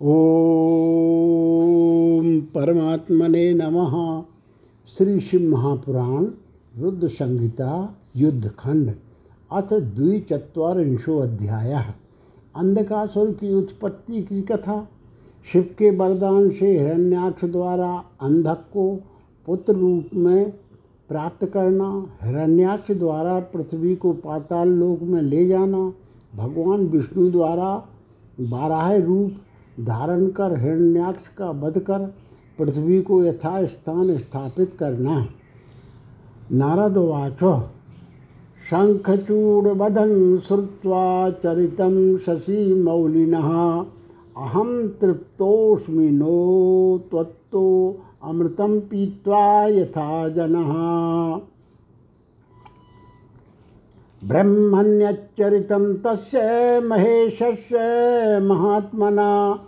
ओम परमात्मने नमः। श्री शिव महापुराण रुद्र संहिता युद्धखंड अथ द्विचत्वारिंशो अध्याय। अंधकासुर की उत्पत्ति की कथा, शिव के वरदान से हिरण्याक्ष द्वारा अंधक को पुत्र रूप में प्राप्त करना, हिरण्याक्ष द्वारा पृथ्वी को पाताल लोक में ले जाना, भगवान विष्णु द्वारा बारह रूप धारण कर, हिरण्याक्ष का वध कर, पृथ्वी को यथास्थान स्थापित करना। नारद नारदवाच शङ्खचूडवधं श्रुत्वा चरितं शशिमौलिनः अहं तृप्तोऽस्मि नो त्वत्तो, अमृतं पीत्वा यथा जनः। ब्रह्मण्यच्चरितं तस्य महात्मना।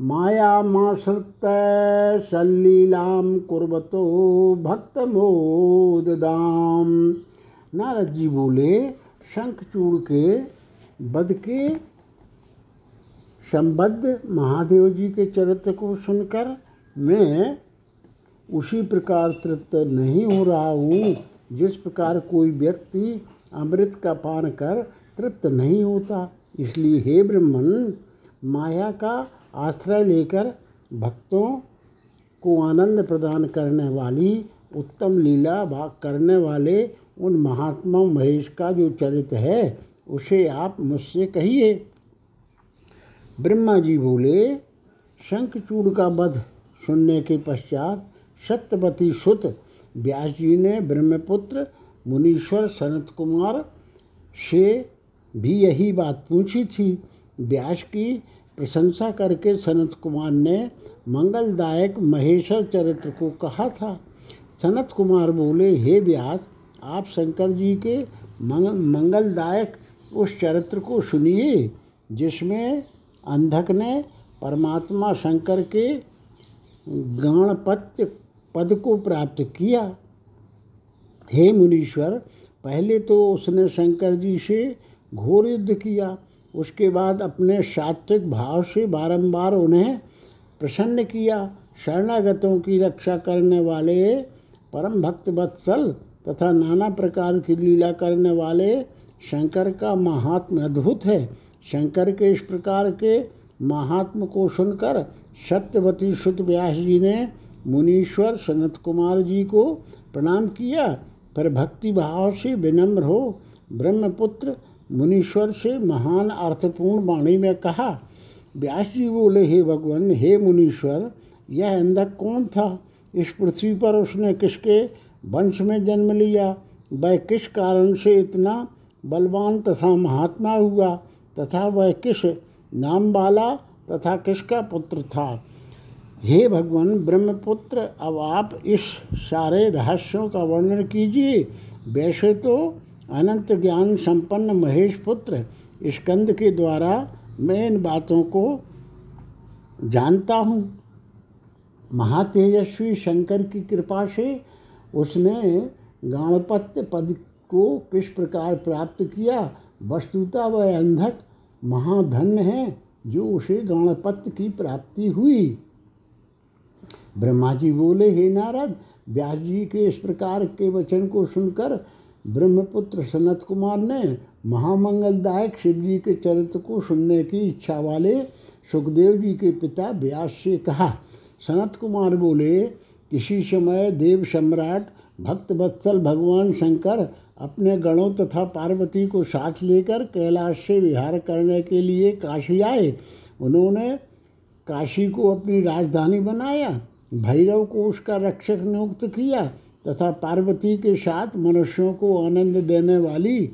मायामाश्रित सल्लीलां कुर्वतो भक्तमोददाम। नारद जी बोले शंखचूड़ के बद के संबद्ध महादेव जी के चरित्र को सुनकर मैं उसी प्रकार तृप्त नहीं हो रहा हूँ, जिस प्रकार कोई व्यक्ति अमृत का पान कर तृप्त नहीं होता। इसलिए हे ब्रह्मन, माया का आश्रय लेकर भक्तों को आनंद प्रदान करने वाली, उत्तम लीला भाग करने वाले उन महात्मा महेश का जो चरित्र है, उसे आप मुझसे कहिए। ब्रह्मा जी बोले शंखचूड़ का वध सुनने के पश्चात सत्यवती सुत व्यास जी ने ब्रह्मपुत्र मुनीश्वर सनत कुमार से भी यही बात पूछी थी। व्यास की प्रशंसा करके सनत कुमार ने मंगलदायक महेश्वर चरित्र को कहा था। सनत कुमार बोले, हे व्यास, आप शंकर जी के मंगल मंगलदायक उस चरित्र को सुनिए, जिसमें अंधक ने परमात्मा शंकर के गणपत्य पद को प्राप्त किया। हे मुनीश्वर, पहले तो उसने शंकर जी से घोर युद्ध किया उसके बाद अपने सात्विक भाव से बारंबार उन्हें प्रसन्न किया। शरणागतों की रक्षा करने वाले, परम भक्त वत्सल तथा नाना प्रकार की लीला करने वाले शंकर का महात्म अद्भुत है। शंकर के इस प्रकार के महात्म को सुनकर सत्यवती सुत व्यास जी ने मुनीश्वर सनत कुमार जी को प्रणाम किया। पर भक्ति भाव से विनम्र हो ब्रह्मपुत्र मुनीश्वर से महान अर्थपूर्ण वाणी में कहा, व्यास जी बोले, हे भगवान, हे मुनीश्वर, यह अंधक कौन था? इस पृथ्वी पर उसने किसके वंश में जन्म लिया? वह किस कारण से इतना बलवान तथा महात्मा हुआ? तथा वह किस नाम वाला तथा किसका पुत्र था? हे भगवान, ब्रह्मपुत्र, अब आप इस सारे रहस्यों का वर्णन कीजिए। वैसे तो अनंत ज्ञान संपन्न महेश पुत्र स्कंद के द्वारा मैं इन बातों को जानता हूँ। महातेजस्वी शंकर की कृपा से उसने गणपत्य पद को किस प्रकार प्राप्त किया? वस्तुता वह अंधक महाधन्य है जो उसे गणपत्य की प्राप्ति हुई। ब्रह्मा जी बोले, हे नारद, व्यास जी के इस प्रकार के वचन को सुनकर ब्रह्मपुत्र सनत कुमार ने महामंगलदायक शिव जी के चरित्र को सुनने की इच्छा वाले सुखदेव जी के पिता व्यास से कहा। सनत कुमार बोले, किसी समय देव सम्राट भक्त वत्सल भगवान शंकर अपने गणों तथा पार्वती को साथ लेकर कैलाश से विहार करने के लिए काशी आए। उन्होंने काशी को अपनी राजधानी बनाया। भैरव को उसका रक्षक नियुक्त किया। तथा पार्वती के साथ मनुष्यों को आनंद देने वाली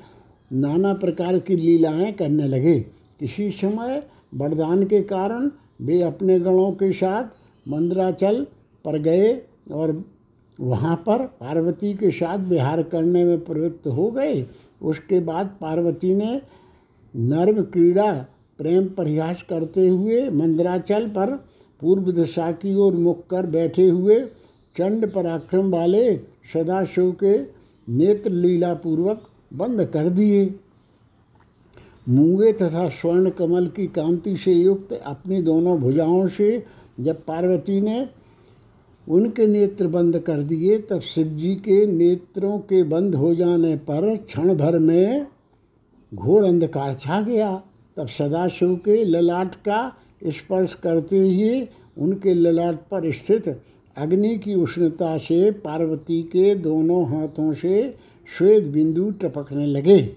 नाना प्रकार की लीलाएँ करने लगे। किसी समय वरदान के कारण वे अपने गणों के साथ मंदराचल पर गए और वहाँ पर पार्वती के साथ विहार करने में प्रवृत्त हो गए। उसके बाद पार्वती ने नर्व क्रीड़ा प्रेम प्रयास करते हुए मंदराचल पर पूर्व दिशा की ओर मुख कर बैठे हुए चंड पराक्रम वाले सदाशिव के नेत्र लीला पूर्वक बंद कर दिए। मूँगे तथा स्वर्ण कमल की कांति से युक्त अपनी दोनों भुजाओं से जब पार्वती ने उनके नेत्र बंद कर दिए, तब शिव जी के नेत्रों के बंद हो जाने पर क्षण भर में घोर अंधकार छा गया। तब सदाशिव के ललाट का स्पर्श करते ही उनके ललाट पर स्थित अग्नि की उष्णता से पार्वती के दोनों हाथों से श्वेत बिंदु टपकने लगे।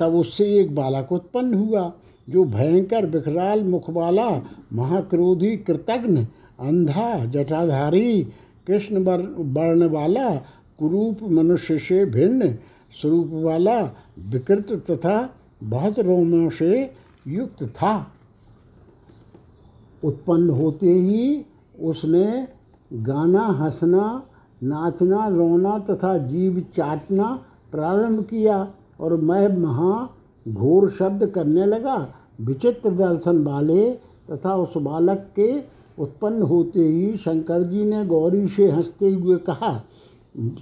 तब उससे एक बालक उत्पन्न हुआ, जो भयंकर विकराल मुख वाला, महाक्रोधी कृतघ्न अंधा, जटाधारी, कृष्ण वर्ण वाला, कुरूप मनुष्य से भिन्न, स्वरूप वाला, विकृत तथा बहुत रोमों से युक्त था। उत्पन्न होते ही उसने गाना, हंसना, नाचना, रोना तथा जीव चाटना प्रारंभ किया और मैं महा घोर शब्द करने लगा। विचित्र दर्शन वाले तथा उस बालक के उत्पन्न होते ही शंकर जी ने गौरी से हँसते हुए कहा,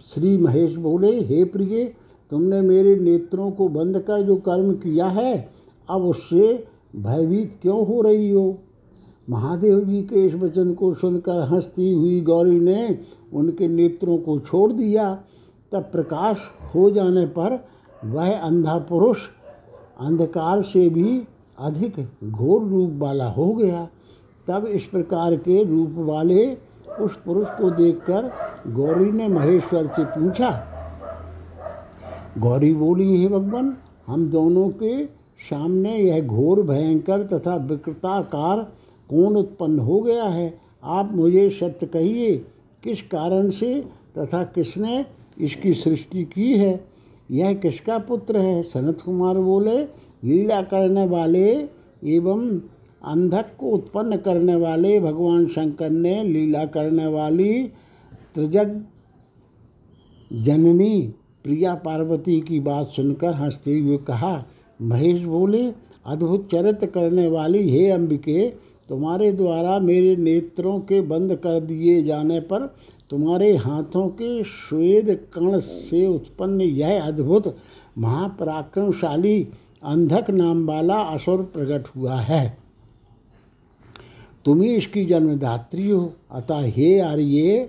श्री महेश बोले, हे प्रिय, तुमने मेरे नेत्रों को बंद कर जो कर्म किया है, अब उससे भयभीत क्यों हो रही हो? महादेव जी के इस वचन को सुनकर हंसती हुई गौरी ने उनके नेत्रों को छोड़ दिया। तब प्रकाश हो जाने पर वह अंधा पुरुष अंधकार से भी अधिक घोर रूप वाला हो गया। तब इस प्रकार के रूप वाले उस पुरुष को देखकर गौरी ने महेश्वर से पूछा, गौरी बोली, हे भगवान, हम दोनों के सामने यह घोर, भयंकर तथा विकृताकार कौन उत्पन्न हो गया है? आप मुझे सत्य कहिए, किस कारण से तथा किसने इसकी सृष्टि की है? यह किसका पुत्र है? सनत कुमार बोले, लीला करने वाले एवं अंधक को उत्पन्न करने वाले भगवान शंकर ने लीला करने वाली त्रिजग जननी प्रिया पार्वती की बात सुनकर हँसते हुए कहा, महेश बोले, अद्भुत चरित्र करने वाली हे अंबिके तुम्हारे द्वारा मेरे नेत्रों के बंद कर दिए जाने पर तुम्हारे हाथों के श्वेद कण से उत्पन्न यह अद्भुत महापराक्रमशाली अंधक नाम वाला असुर प्रकट हुआ है। तुम ही इसकी जन्मदात्री हो। अतः हे आर्य,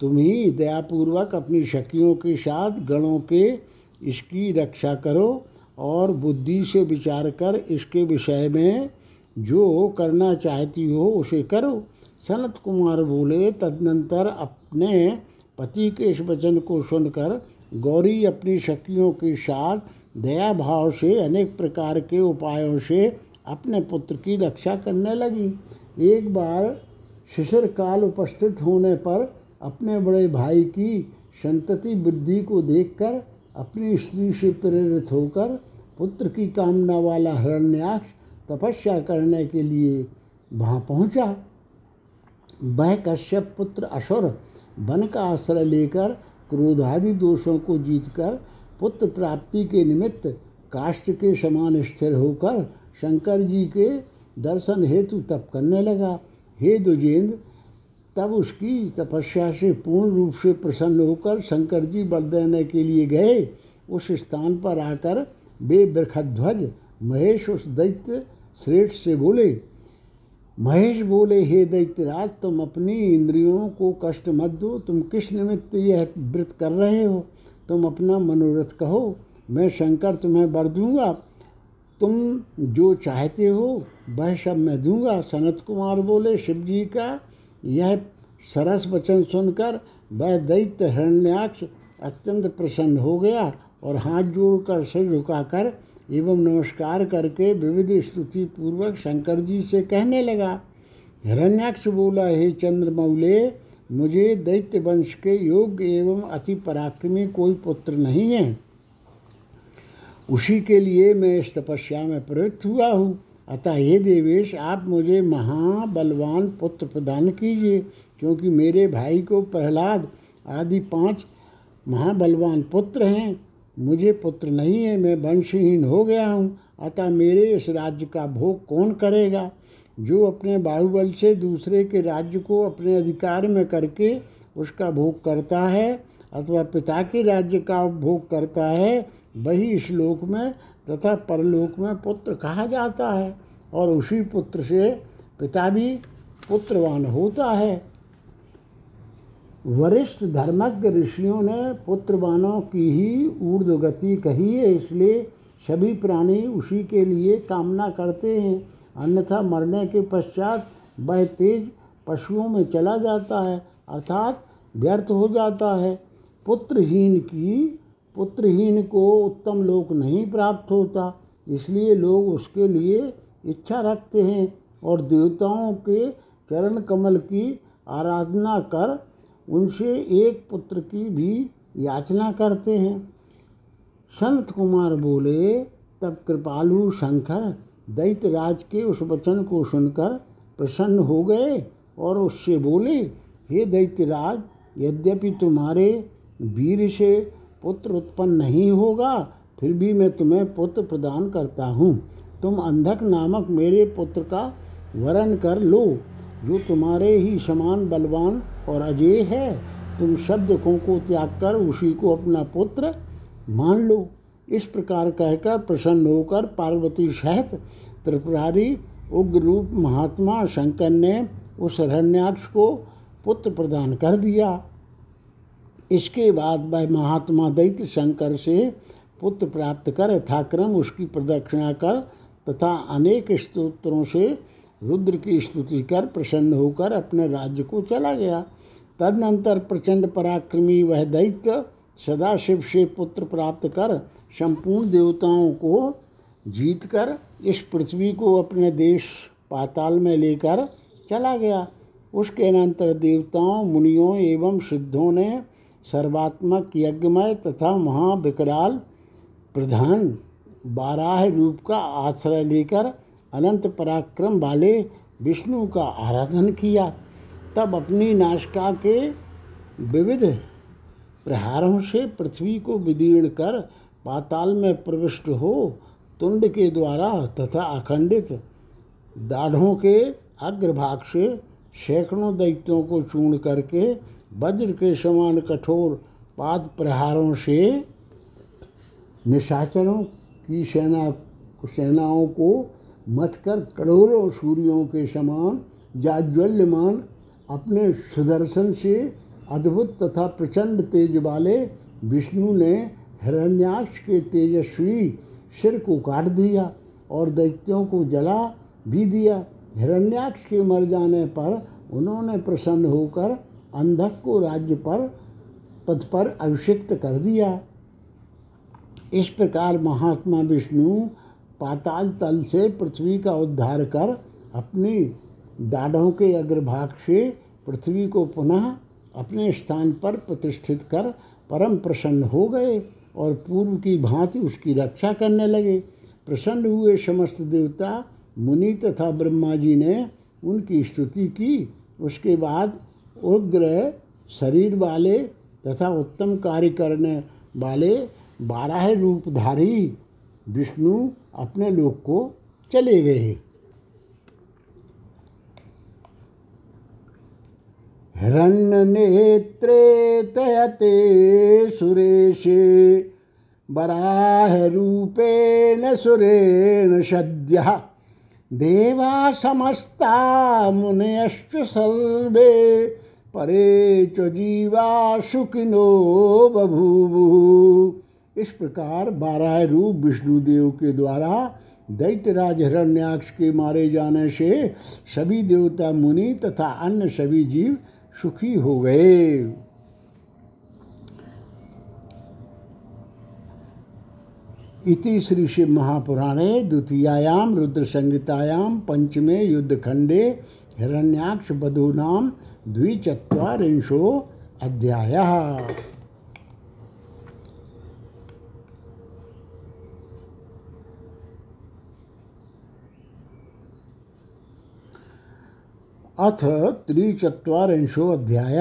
तुम ही दयापूर्वक अपनी शक्तियों के साथ गणों के इसकी रक्षा करो और बुद्धि से विचार कर इसके विषय में जो करना चाहती हो उसे करो। सनत कुमार बोले, तदनंतर अपने पति के इस वचन को सुनकर गौरी अपनी शक्तियों के साथ दया भाव से अनेक प्रकार के उपायों से अपने पुत्र की रक्षा करने लगी। एक बार शिशिर काल उपस्थित होने पर अपने बड़े भाई की संतति वृद्धि को देखकर अपनी स्त्री से प्रेरित होकर पुत्र की कामना वाला हिरण्याक्ष तपस्या करने के लिए वहाँ पहुँचा। वह कश्यप पुत्र असुर वन का आश्रय लेकर क्रोधादि दोषों को जीतकर पुत्र प्राप्ति के निमित्त काष्ठ के समान स्थिर होकर शंकर जी के दर्शन हेतु तप करने लगा। हे दुजेंद्र तब उसकी तपस्या से पूर्ण रूप से प्रसन्न होकर शंकर जी बल देने के लिए गए। उस स्थान पर आकर वे बृखध्वज महेश उस दैत्य श्रेष्ठ से बोले, महेश बोले, हे दैत्यराज, तुम अपनी इंद्रियों को कष्ट मत दो। तुम किस निमित्त यह व्रत कर रहे हो? तुम अपना मनोरथ कहो। मैं शंकर तुम्हें वर दूँगा। तुम जो चाहते हो, वह सब मैं दूँगा। सनत कुमार बोले, शिव जी का यह सरस वचन सुनकर वह दैत्य हिरण्याक्ष अत्यंत प्रसन्न हो गया और हाथ जोड़कर सिर झुकाकर एवं नमस्कार करके विविध स्तुति पूर्वक शंकर जी से कहने लगा, हिरण्याक्ष बोला, हे चंद्रमौले, मुझे दैत्य वंश के योग्य एवं अति पराक्रमी कोई पुत्र नहीं है। उसी के लिए मैं इस तपस्या में प्रवृत्त हुआ हूँ। अतः हे देवेश, आप मुझे महाबलवान पुत्र प्रदान कीजिए, क्योंकि मेरे भाई को प्रहलाद आदि पाँच महाबलवान पुत्र हैं। मुझे पुत्र नहीं है, मैं वंशहीन हो गया हूँ। अतः मेरे इस राज्य का भोग कौन करेगा? जो अपने बाहुबल से दूसरे के राज्य को अपने अधिकार में करके उसका भोग करता है अथवा पिता के राज्य का भोग करता है, वही इस लोक में तथा परलोक में पुत्र कहा जाता है। और उसी पुत्र से पिता भी पुत्रवान होता है। वरिष्ठ धर्मज्ञ ऋषियों ने पुत्रवानों की ही ऊर्ध्वगति कही है, इसलिए सभी प्राणी उसी के लिए कामना करते हैं। अन्यथा मरने के पश्चात वह तेज पशुओं में चला जाता है, अर्थात व्यर्थ हो जाता है। पुत्रहीन की, पुत्रहीन को उत्तम लोक नहीं प्राप्त होता, इसलिए लोग उसके लिए इच्छा रखते हैं और देवताओं के चरण कमल की आराधना कर उनसे एक पुत्र की भी याचना करते हैं। संत कुमार बोले, तब कृपालु शंकर दैत्यराज के उस वचन को सुनकर प्रसन्न हो गए और उससे बोले, हे दैत्यराज यद्यपि तुम्हारे वीर से पुत्र उत्पन्न नहीं होगा, फिर भी मैं तुम्हें पुत्र प्रदान करता हूँ। तुम अंधक नामक मेरे पुत्र का वरण कर लो। जो तुम्हारे ही समान बलवान और अजय है, तुम शब्द को त्याग कर उसी को अपना पुत्र मान लो। इस प्रकार कहकर प्रसन्न होकर पार्वती सहित त्रिपुरारी उग्र रूप महात्मा शंकर ने उस हरण्याक्ष को पुत्र प्रदान कर दिया। इसके बाद वह महात्मा दैत्य शंकर से पुत्र प्राप्त कर यथाक्रम उसकी प्रदक्षिणा कर तथा अनेक स्तोत्रों से रुद्र की स्तुति कर प्रसन्न होकर अपने राज्य को चला गया। तदनंतर प्रचंड पराक्रमी वह दैत्य सदाशिव से पुत्र प्राप्त कर संपूर्ण देवताओं को जीतकर इस पृथ्वी को अपने देश पाताल में लेकर चला गया। उसके अनंतर देवताओं, मुनियों एवं सिद्धों ने सर्वात्मक यज्ञमय तथा महाविकराल प्रधान बाराह रूप का आश्रय लेकर अनंत पराक्रम वाले विष्णु का आराधन किया। तब अपनी नाशिका के विविध प्रहारों से पृथ्वी को विदीर्ण कर पाताल में प्रविष्ट हो तुंड के द्वारा तथा अखंडित दाढ़ों के अग्रभाग से सैकड़ों दैत्यों को चूर्ण करके वज्र के समान कठोर पाद प्रहारों से निशाचरों की सेना, सेनाओं को मत कर करोड़ों सूर्यों के समान जाज्वल्यमान अपने सुदर्शन से अद्भुत तथा प्रचंड तेज वाले विष्णु ने हिरण्याक्ष के तेजस्वी सिर को काट दिया और दैत्यों को जला भी दिया। हिरण्याक्ष के मर जाने पर उन्होंने प्रसन्न होकर अंधक को राज्य पर पद पर अभिषिक्त कर दिया। इस प्रकार महात्मा विष्णु पाताल तल से पृथ्वी का उद्धार कर अपनी डाढ़ों के अग्रभाग से पृथ्वी को पुनः अपने स्थान पर प्रतिष्ठित कर परम प्रसन्न हो गए और पूर्व की भांति उसकी रक्षा करने लगे। प्रसन्न हुए समस्त देवता, मुनि तथा ब्रह्मा जी ने उनकी स्तुति की। उसके बाद उग्र शरीर वाले तथा उत्तम कार्य करने वाले बारह रूपधारी विष्णु अपने लोक को चले गए हिरण्यनेत्रे तयते सुरेशे, वराहरूपेण सुरेण सद्यः। देवा समस्ता मुनयश्च सर्वे परे च जीवा सुखिनो बभूवुः। इस प्रकार बारह रूप विष्णुदेव के द्वारा दैत्यराज हिरण्याक्ष के मारे जाने से सभी देवता मुनि तथा अन्य सभी जीव सुखी हो गए। इति श्री शिव महापुराणे द्वितीयायाम रुद्र संहितायाम पंचमे युद्धखंडे हिरण्याक्ष बधूनाम द्विचत्वारिंशो अध्याय। अथ त्रिचत्वारिंशो अध्याय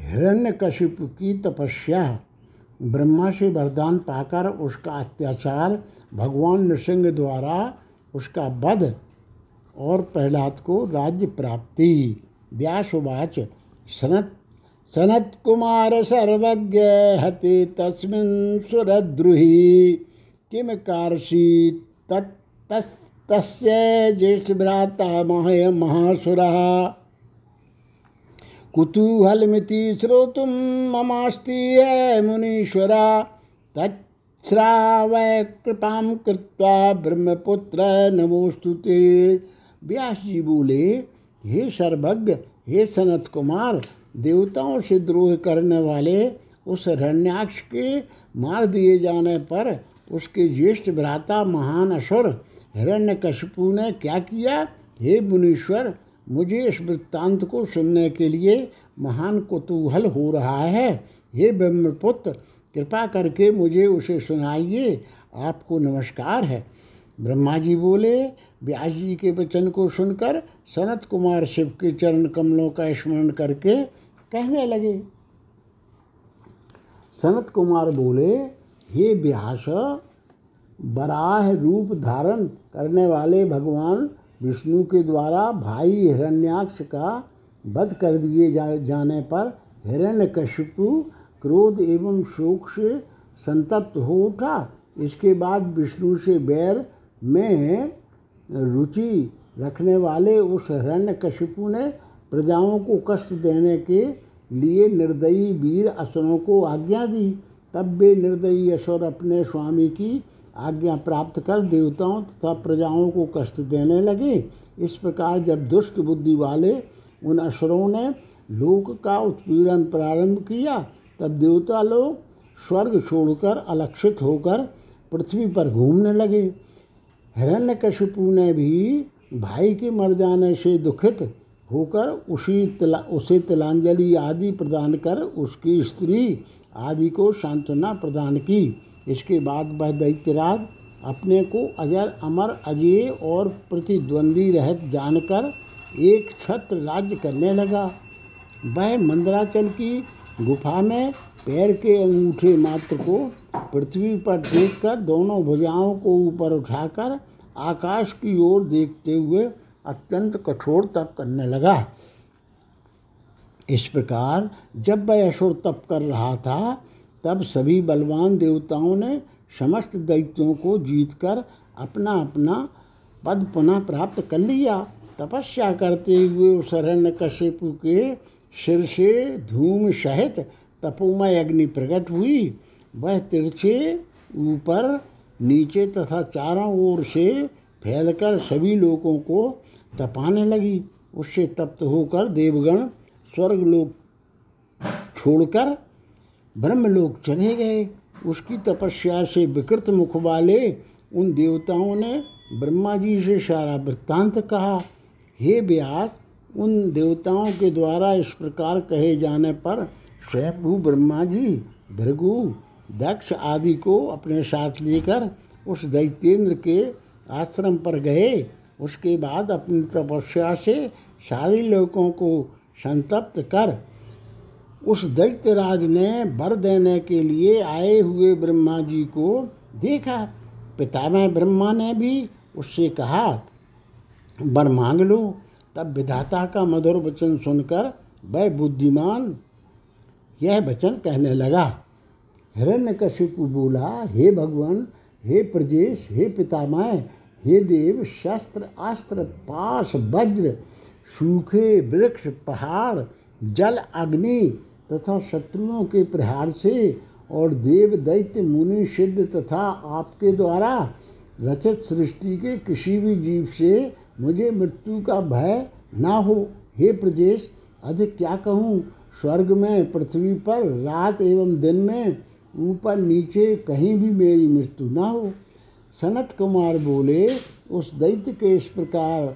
हिरण्यकशिप की तपस्या ब्रह्मा से वरदान पाकर उसका अत्याचार भगवान नृसिंह द्वारा उसका वध और प्रहलाद को राज्य प्राप्ति। व्यासुवाच सनत सनत कुमार सर्वज्ञ हते तस्मिन् सुरद्रुहि किम कारसी तस्य भ्राता मह महासुरा। कुतूहल कुतूहलमिति श्रोतुं ममास्ति मुनीश्वरा। तच्छ्रावय कृपां कृत्वा ब्रह्मपुत्र नमोस्तुते व्यास जी बोले, हे सर्वज्ञ, हे सनत कुमार देवताओं से द्रोह करने वाले उस रण्याक्ष के मार दिए जाने पर उसके ज्येष्ठ भ्राता महान असुर हिरण्यकशिपु ने क्या किया? हे मुनीश्वर, मुझे इस वृत्तांत को सुनने के लिए महान कुतूहल हो रहा है। हे ब्रह्मपुत्र, कृपा करके मुझे उसे सुनाइए। आपको नमस्कार है। ब्रह्मा जी बोले, व्यास जी के वचन को सुनकर सनत कुमार शिव के चरण कमलों का स्मरण करके कहने लगे। सनत कुमार बोले, हे व्यास बराह रूप धारण करने वाले भगवान विष्णु के द्वारा भाई हिरण्याक्ष का वध कर दिए जा, जाने पर हिरण्यकशिपु क्रोध एवं शोक से संतप्त हो उठा। इसके बाद विष्णु से बैर में रुचि रखने वाले उस हिरण्यकशिपु ने प्रजाओं को कष्ट देने के लिए निर्दयी वीर असुरों को आज्ञा दी। तब वे निर्दयी असुर अपने स्वामी की आज्ञा प्राप्त कर देवताओं तथा प्रजाओं को कष्ट देने लगे। इस प्रकार जब दुष्ट बुद्धि वाले उन असुरों ने लोक का उत्पीड़न प्रारंभ किया, तब देवता लोग स्वर्ग छोड़कर अलक्षित होकर पृथ्वी पर घूमने लगे। हिरण्यकशिपु ने भी भाई के मर जाने से दुखित होकर उसी तिला, उसे तिलांजलि आदि प्रदान कर उसकी स्त्री आदि को सांत्वना प्रदान की। इसके बाद वह दैत्यराज अपने को अजर, अमर, अजय और प्रतिद्वंदी रहत जानकर एक छत्र राज्य करने लगा। वह मंदराचल की गुफा में पैर के अंगूठे मात्र को पृथ्वी पर देखकर दोनों भुजाओं को ऊपर उठाकर आकाश की ओर देखते हुए अत्यंत कठोर तप करने लगा। इस प्रकार जब वह असुर तप कर रहा था तब सभी बलवान देवताओं ने समस्त दैत्यों को जीतकर अपना अपना पद पुनः प्राप्त कर लिया। तपस्या करते हुए उस अरण्य कश्यपु के सिर से धूम सहित तपोमय अग्नि प्रकट हुई। वह तिरछे ऊपर, नीचे तथा चारों ओर से फैलकर सभी लोगों को तपाने लगी। उससे तप्त होकर देवगण स्वर्ग लोग छोड़कर ब्रह्मलोक चले गए। उसकी तपस्या से विकृत मुख वाले उन देवताओं ने ब्रह्मा जी से सारा वृत्तांत कहा। हे व्यास, उन देवताओं के द्वारा इस प्रकार कहे जाने पर स्वयं ब्रह्मा जी, भृगु, दक्ष आदि को अपने साथ लेकर उस दैत्येंद्र के आश्रम पर गए। उसके बाद अपनी तपस्या से सारे लोगों को संतप्त कर उस दैत्यराज ने वर देने के लिए आए हुए ब्रह्मा जी को देखा। पितामह ब्रह्मा ने भी उससे कहा वर मांग लो। तब विधाता का मधुर वचन सुनकर वह बुद्धिमान यह वचन कहने लगा, हिरण्यकशिपु बोला, हे भगवान, हे प्रजेश, हे पितामह, हे देव, शस्त्र, अस्त्र, पाश, वज्र, सूखे वृक्ष, पहाड़, जल, अग्नि तथा शत्रुओं के प्रहार से और देव दैत्य मुनि सिद्ध तथा आपके द्वारा रचित सृष्टि के किसी भी जीव से मुझे मृत्यु का भय ना हो। हे प्रजेश, अधिक क्या कहूँ? स्वर्ग में, पृथ्वी पर, रात एवं दिन में, ऊपर नीचे कहीं भी मेरी मृत्यु ना हो। सनत कुमार बोले, उस दैत्य के इस प्रकार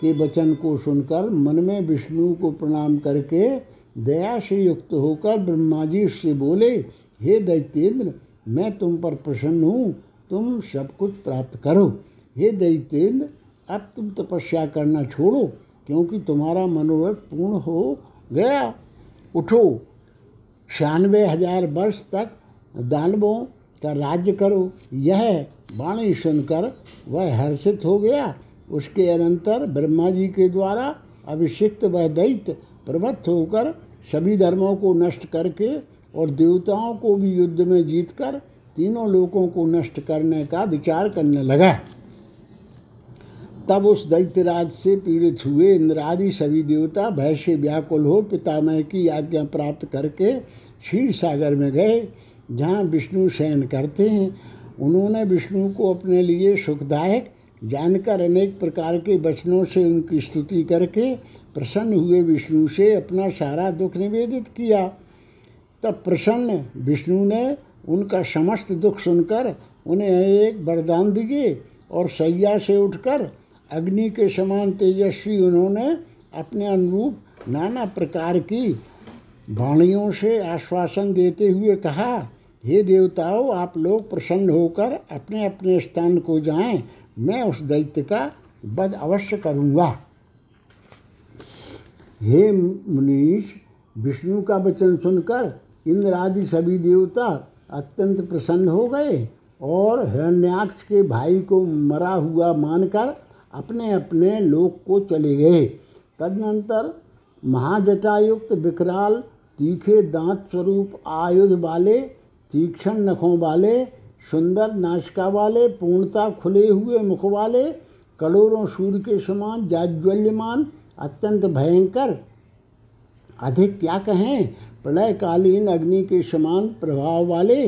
के वचन को सुनकर मन में विष्णु को प्रणाम करके दया से युक्त होकर ब्रह्मा जी से बोले, हे दैत्येंद्र, मैं तुम पर प्रसन्न हूँ, तुम सब कुछ प्राप्त करो। हे दैत्येंद्र, अब तुम तपस्या करना छोड़ो, क्योंकि तुम्हारा मनोरथ पूर्ण हो गया। उठो, छियानवे हज़ार वर्ष तक दानवों का राज्य करो। यह वाणी सुनकर वह हर्षित हो गया। उसके अनंतर ब्रह्मा जी के द्वारा अभिषिक्त वह दैत्य प्रवृत्त होकर सभी धर्मों को नष्ट करके और देवताओं को भी युद्ध में जीतकर तीनों लोगों को नष्ट करने का विचार करने लगा। तब उस दैत्यराज से पीड़ित हुए इंद्रादि सभी देवता भय से व्याकुल हो पितामह की आज्ञा प्राप्त करके क्षीर सागर में गए, जहाँ विष्णु शयन करते हैं। उन्होंने विष्णु को अपने लिए सुखदायक, जानकर अनेक प्रकार के वचनों से उनकी स्तुति करके प्रसन्न हुए विष्णु से अपना सारा दुख निवेदित किया। तब प्रसन्न विष्णु ने उनका समस्त दुख सुनकर उन्हें एक वरदान दिए और सैया से उठकर अग्नि के समान तेजस्वी उन्होंने अपने अनुरूप नाना प्रकार की वाणियों से आश्वासन देते हुए कहा, हे देवताओं, आप लोग प्रसन्न होकर अपने अपने स्थान को जाएँ। मैं उस दैत्य का वध अवश्य करूँगा। हे मुनीष, विष्णु का वचन सुनकर इंद्र आदि सभी देवता अत्यंत प्रसन्न हो गए और हिरण्याक्ष के भाई को मरा हुआ मानकर अपने अपने लोक को चले गए। तदनंतर महाजटायुक्त विकराल, तीखे दांत स्वरूप आयुध वाले, तीक्ष्ण नखों वाले, सुंदर नाशिका वाले, पूर्णता खुले हुए मुख वाले, करोड़ों सूर्य के समान जाज्वल्यमान अत्यंत भयंकर। अधिक क्या कहें? प्रलयकालीन अग्नि के समान प्रभाव वाले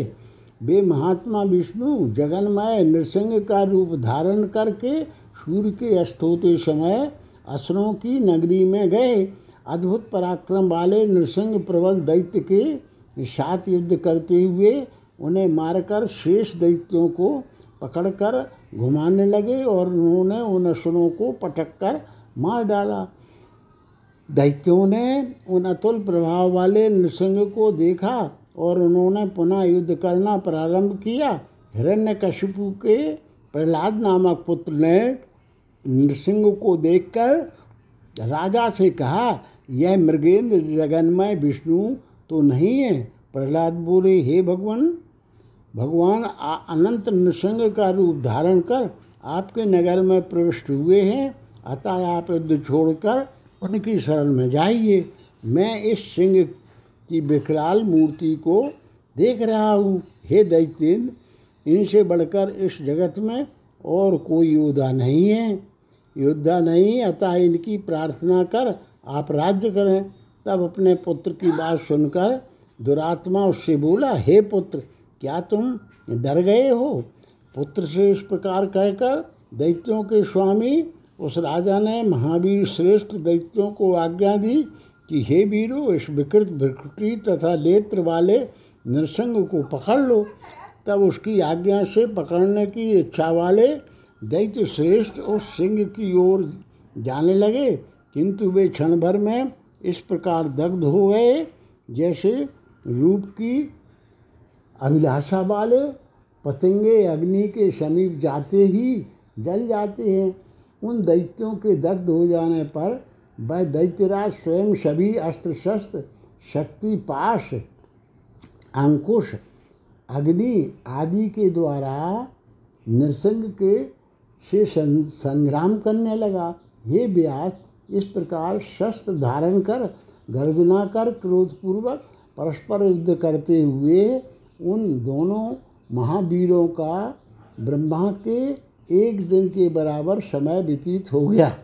वे महात्मा विष्णु जगन्मय नृसिंह का रूप धारण करके सूर्य के अस्त होते समय असुरों की नगरी में गए। अद्भुत पराक्रम वाले नृसिंह प्रबल दैत्य के साथ युद्ध करते हुए उन्हें मारकर शेष दैत्यों को पकड़कर घुमाने लगे और उन्होंने उन असुरों को पटक कर मार डाला। दैत्यों ने उन अतुल प्रभाव वाले नृसिंह को देखा और उन्होंने पुनः युद्ध करना प्रारंभ किया। हिरण्यकशिपु के प्रहलाद नामक पुत्र ने नृसिंह को देखकर राजा से कहा, यह मृगेंद्र जगन्मय विष्णु तो नहीं है? प्रहलाद बोले, हे भगवान भगवान अनंत नृसिंह का रूप धारण कर, आपके नगर में प्रविष्ट हुए हैं। अतः आप युद्ध छोड़कर उनकी शरण में जाइए। मैं इस सिंह की विकराल मूर्ति को देख रहा हूँ। हे दैत्येंद्र इनसे बढ़कर इस जगत में और कोई योद्धा नहीं है। योद्धा नहीं, अतः इनकी प्रार्थना कर आप राज्य करें। तब अपने पुत्र की बात सुनकर दुरात्मा उससे बोला, हे पुत्र, क्या तुम डर गए हो? पुत्र से इस प्रकार कहकर दैत्यों के स्वामी उस राजा ने महावीर श्रेष्ठ दैत्यों को आज्ञा दी कि हे वीरो, इस विकृत विकृति तथा नेत्र वाले नृसंग को पकड़ लो। तब उसकी आज्ञा से पकड़ने की इच्छा वाले दैत्य श्रेष्ठ उस सिंह की ओर जाने लगे। किंतु वे क्षण भर में इस प्रकार दग्ध हो गए, जैसे रूप की अभिलाषा वाले पतंगे अग्नि के समीप जाते ही जल जाते हैं। उन दैत्यों के दग्ध हो जाने पर वह दैत्यराज स्वयं सभी अस्त्र शस्त्र शक्ति, पाश, अंकुश, अग्नि आदि के द्वारा नृसिंह के से संग्राम करने लगा। हे व्यास इस प्रकार शस्त्र धारण कर, गर्जना कर, क्रोधपूर्वक परस्पर युद्ध करते हुए उन दोनों महावीरों का ब्रह्मा के एक दिन के बराबर समय व्यतीत हो गया।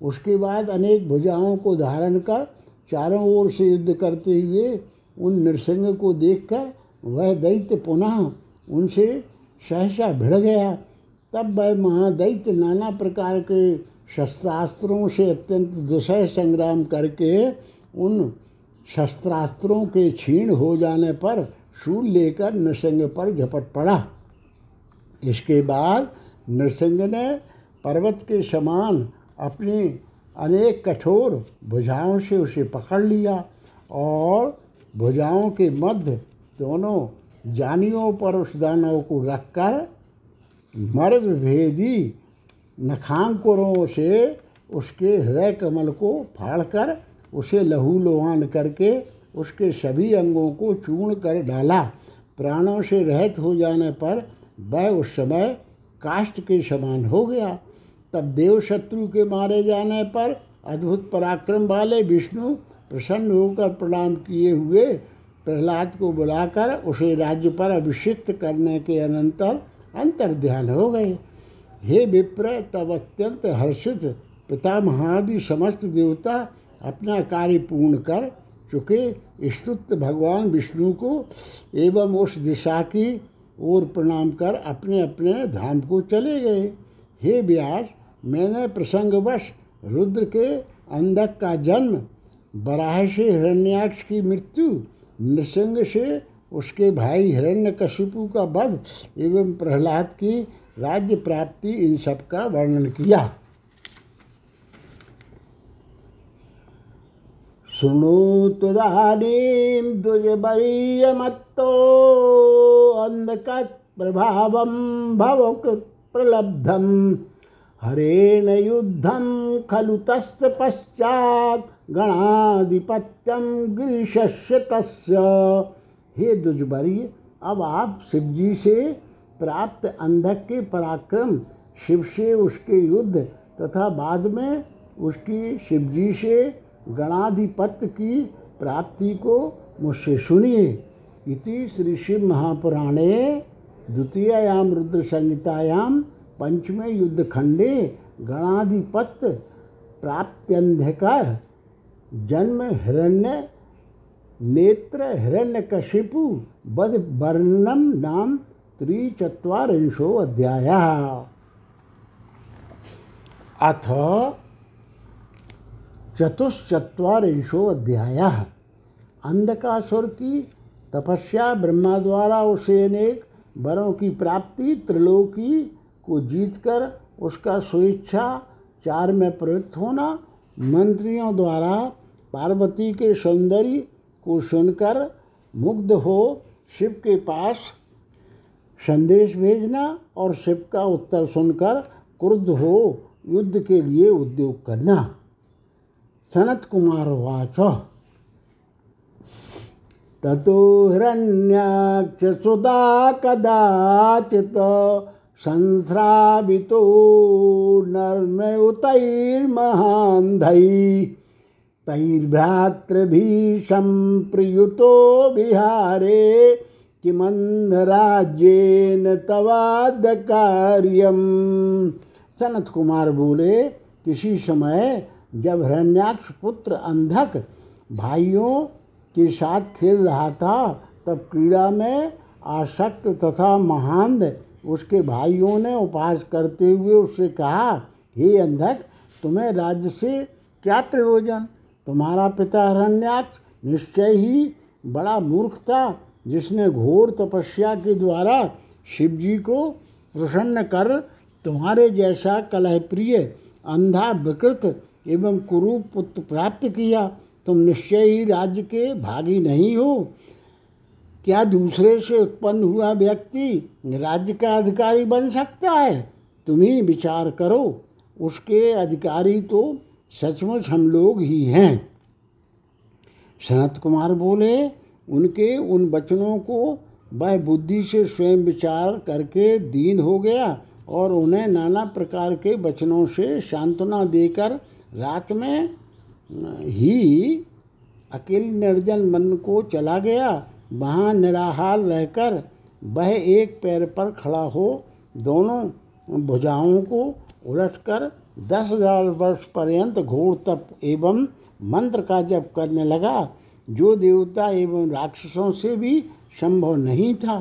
उसके बाद अनेक भुजाओं को धारण कर, चारों ओर से युद्ध करते हुए उन नृसिंह को देखकर वह दैत्य पुनः उनसे सहसा भिड़ गया। तब वह महादैत्य नाना प्रकार के शस्त्रास्त्रों से अत्यंत दुसह संग्राम करके उन शस्त्रास्त्रों के छीण हो जाने पर शूल लेकर नृसिंह पर झपट पड़ा। इसके बाद नृसिंह ने पर्वत के समान अपनी अनेक कठोर भुजाओं से उसे पकड़ लिया और भुजाओं के मध्य दोनों जानियों पर उस दानव को रखकर मर्द भेदी नखांकुरों से उसके हृदय कमल को फाड़कर उसे लहू लोहान करके उसके सभी अंगों को चूर्ण कर डाला। प्राणों से रहित हो जाने पर वह उस समय काष्ट के समान हो गया। तब देव शत्रु के मारे जाने पर अद्भुत पराक्रम वाले विष्णु प्रसन्न होकर प्रणाम किए हुए प्रहलाद को बुलाकर उसे राज्य पर अभिषिक्त करने के अनंतर अंतर ध्यान हो गए। हे विप्र, तब अत्यंत हर्षित पिता महादि समस्त देवता अपना कार्य पूर्ण कर चुके। स्तुत भगवान विष्णु को एवं उस दिशा की ओर प्रणाम कर अपने अपने धाम को चले गए। हे व्यास मैंने प्रसंगवश रुद्र के अंधक का जन्म, बराह से हिरण्याक्ष की मृत्यु, नृसिंह से उसके भाई हिरण्यकशिपु का वध एवं प्रहलाद की राज्य प्राप्ति इन सब का वर्णन किया। शृणोतुदानीं द्विजबरीयमत्तो अन्धकप्रभावं भवकृत्प्रलब्धं। हरेण युद्धं खलु तस्य पश्चात् गणाधिपत्यं गिरीशस्य तस्य। हे दुजबरी अब आप शिवजी से प्राप्त अंधक के पराक्रम, शिव से उसके युद्ध तथा बाद में उसकी शिवजी से गणाधिपत्य की प्राप्ति को मुझसे सुनिए इति श्री शिव महापुराणे द्वितीयायाम रुद्र संहितायाम पंचमे युद्धखंडे गणाधिपत्य प्राप्त्यंधक जन्म हिरण्य नेत्र हिरण्यकशिपु बद वर्णम नाम त्रिचत्वारिंशो अध्याय। अथ चतुश्चत्वारिंशो अध्याय अंधकासुर की तपस्या ब्रह्मा द्वारा उसे अनेक वरों की प्राप्ति, त्रिलोकी को जीतकर उसका स्वेच्छा, चार में प्रवृत्त होना, मंत्रियों द्वारा पार्वती के सौंदर्य को सुनकर मुग्ध हो, शिव के पास संदेश भेजना और शिव का उत्तर सुनकर क्रुद्ध हो, युद्ध के लिए उद्योग करना। सनत कुमार वाच ततो हिरण्याक्षसुधा कदाचित् संस्रावितो नर्मयुतैर्महान्धै। तैर्भ्रातृभिः सम्प्रियुतो विहारे किमंधराज्येन तवाद कार्यम सनत कुमार बोले, किसी समय जब हिरण्याक्ष पुत्र अंधक भाइयों के साथ खेल रहा था, तब क्रीड़ा में आसक्त तथा महान उसके भाइयों ने उपहास करते हुए उससे कहा, हे अंधक, तुम्हें राज्य से क्या प्रयोजन? तुम्हारा पिता हिरण्याक्ष निश्चय ही बड़ा मूर्ख था, जिसने घोर तपस्या के द्वारा शिवजी को प्रसन्न कर तुम्हारे जैसा कलहप्रिय, अंधा, विकृत एवं कुरूप पुत्र प्राप्त किया, तुम निश्चय ही राज्य के भागी नहीं हो। क्या दूसरे से उत्पन्न हुआ व्यक्ति राज्य का अधिकारी बन सकता है? तुम ही विचार करो। उसके अधिकारी तो सचमुच हम लोग ही हैं। सनत कुमार बोले, उनके उन वचनों को वह बुद्धि से स्वयं विचार करके दीन हो गया और उन्हें नाना प्रकार के वचनों से सांत्वना देकर रात में, ही अकेले निर्जन मन को चला गया। वहाँ निराहार रहकर वह एक पैर पर खड़ा हो दोनों भुजाओं को उलटकर दस हज़ार वर्ष पर्यंत घोर तप एवं मंत्र का जप करने लगा, जो देवता एवं राक्षसों से भी संभव नहीं था।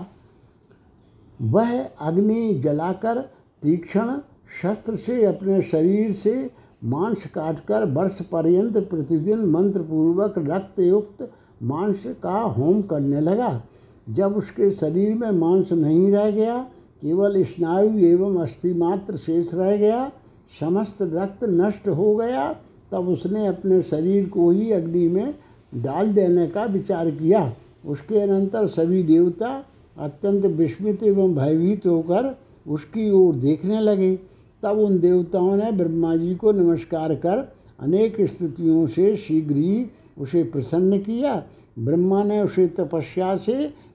वह अग्नि जलाकर तीक्ष्ण शस्त्र से अपने शरीर से मांस काटकर वर्ष पर्यंत प्रतिदिन मंत्र पूर्वक रक्त युक्त मांस का होम करने लगा। जब उसके शरीर में मांस नहीं रह गया, केवल स्नायु एवं अस्थि मात्र शेष रह गया, समस्त रक्त नष्ट हो गया, तब उसने अपने शरीर को ही अग्नि में डाल देने का विचार किया। उसके अनंतर सभी देवता अत्यंत विस्मित एवं भयभीत होकर उसकी ओर देखने लगे। तब उन देवताओं ने ब्रह्मा जी को नमस्कार कर अनेक स्तुतियों से शीघ्र ही उसे प्रसन्न किया। ब्रह्मा ने उसे तपस्या से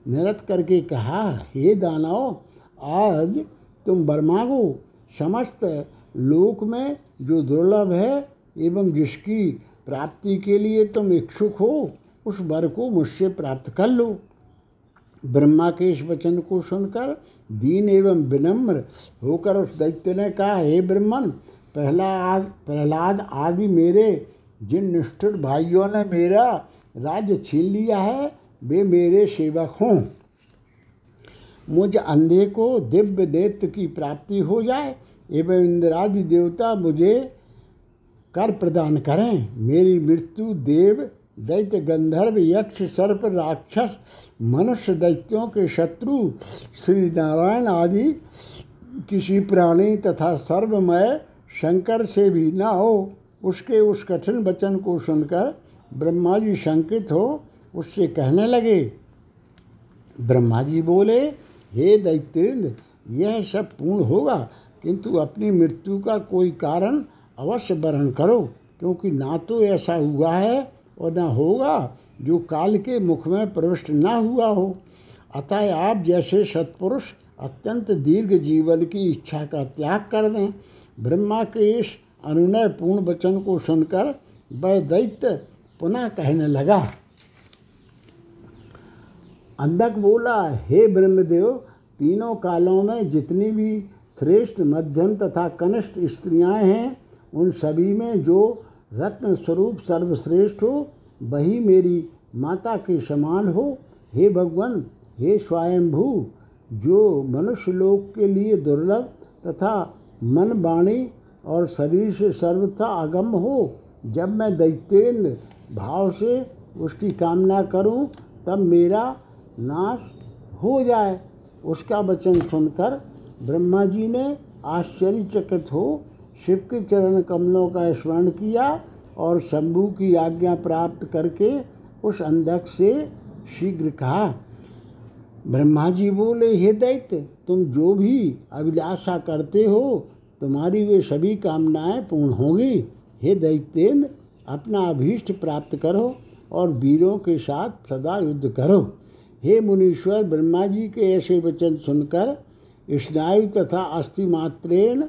निरत करके कहा, हे दानव, आज तुम वर मांगो। समस्त लोक में जो दुर्लभ है एवं जिसकी प्राप्ति के लिए तुम इच्छुक हो, उस वर को मुझसे प्राप्त कर लो। ब्रह्मा के इस वचन को सुनकर, दीन एवं विनम्र होकर उस दैत्य ने कहा, हे ब्रह्मन प्रहलाद प्रहलाद आदि मेरे, जिन निष्ठुर भाइयों ने मेरा राज्य छीन लिया है, वे मेरे सेवक हों। मुझ अंधे को दिव्य नेत्र की प्राप्ति हो जाए एवं इंद्रादि देवता मुझे कर प्रदान करें। मेरी मृत्यु देव दैत्य गंधर्व यक्ष सर्प राक्षस मनुष्य दैत्यों के शत्रु श्री नारायण आदि किसी प्राणी तथा सर्वमय शंकर से भी न हो, उसके उस कठिन वचन को सुनकर ब्रह्मा जी शंकित हो, उससे कहने लगे ब्रह्मा जी बोले, हे दैत्येंद्र, यह सब पूर्ण होगा, किंतु अपनी मृत्यु का कोई कारण अवश्य वर्ण करो, क्योंकि ना तो ऐसा हुआ है और न होगा जो काल के मुख में प्रविष्ट न हुआ हो। अतः आप जैसे सत्पुरुष अत्यंत दीर्घ जीवन की इच्छा का त्याग कर दें। ब्रह्मा के इस अनुनय पूर्ण वचन को सुनकर वह दैत्य पुनः कहने लगा, अंधक बोला, हे ब्रह्मदेव, तीनों कालों में जितनी भी श्रेष्ठ, मध्यम तथा कनिष्ठ स्त्रियाँ हैं, उन सभी में जो रत्न स्वरूप सर्वश्रेष्ठ हो वही मेरी माता के समान हो। हे भगवान, हे स्वयंभू, जो मनुष्य लोक के लिए दुर्लभ तथा मन वाणी और शरीर से सर्वथा अगम हो, जब मैं दैत्येंद्र भाव से उसकी कामना करूँ, तब मेरा नाश हो जाए। उसका वचन सुनकर ब्रह्मा जी ने आश्चर्यचकित हो शिव के चरण कमलों का स्मरण किया और शंभु की आज्ञा प्राप्त करके उस अंधक से शीघ्र कहा, ब्रह्मा जी बोले, हे दैत्य, तुम जो भी अभिलाषा करते हो, तुम्हारी वे सभी कामनाएँ पूर्ण होंगी। हे दैत्येंद्र अपना अभीष्ट प्राप्त करो और वीरों के साथ सदा युद्ध करो। हे मुनीश्वर, ब्रह्मा जी के ऐसे वचन सुनकर स्नायु तथा अस्थि मात्रेण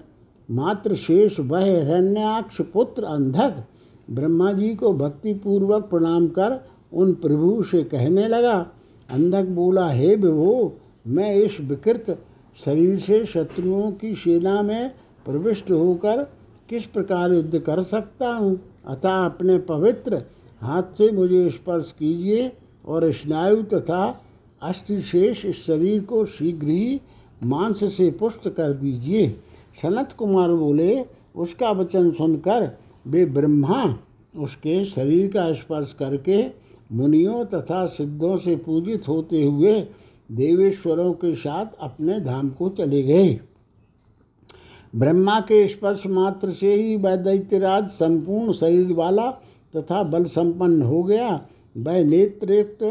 मात्र शेष वह हिरण्याक्ष पुत्र अंधक। ब्रह्मा जी को भक्तिपूर्वक प्रणाम कर उन प्रभु से कहने लगा, अंधक बोला, हे विभो, मैं इस विकृत शरीर से शत्रुओं की सेना में प्रविष्ट होकर किस प्रकार युद्ध कर सकता हूँ? अतः अपने पवित्र हाथ से मुझे स्पर्श कीजिए और स्नायु तथा अस्थिशेष इस शरीर को शीघ्र ही मांस से पुष्ट कर दीजिए। सनत कुमार बोले, उसका वचन सुनकर वे ब्रह्मा उसके शरीर का स्पर्श करके मुनियों तथा सिद्धों से पूजित होते हुए देवेश्वरों के साथ अपने धाम को चले गए। ब्रह्मा के स्पर्श मात्र से ही वह दैत्यराज संपूर्ण शरीर वाला तथा बल संपन्न हो गया, वह नेत्रयुक्त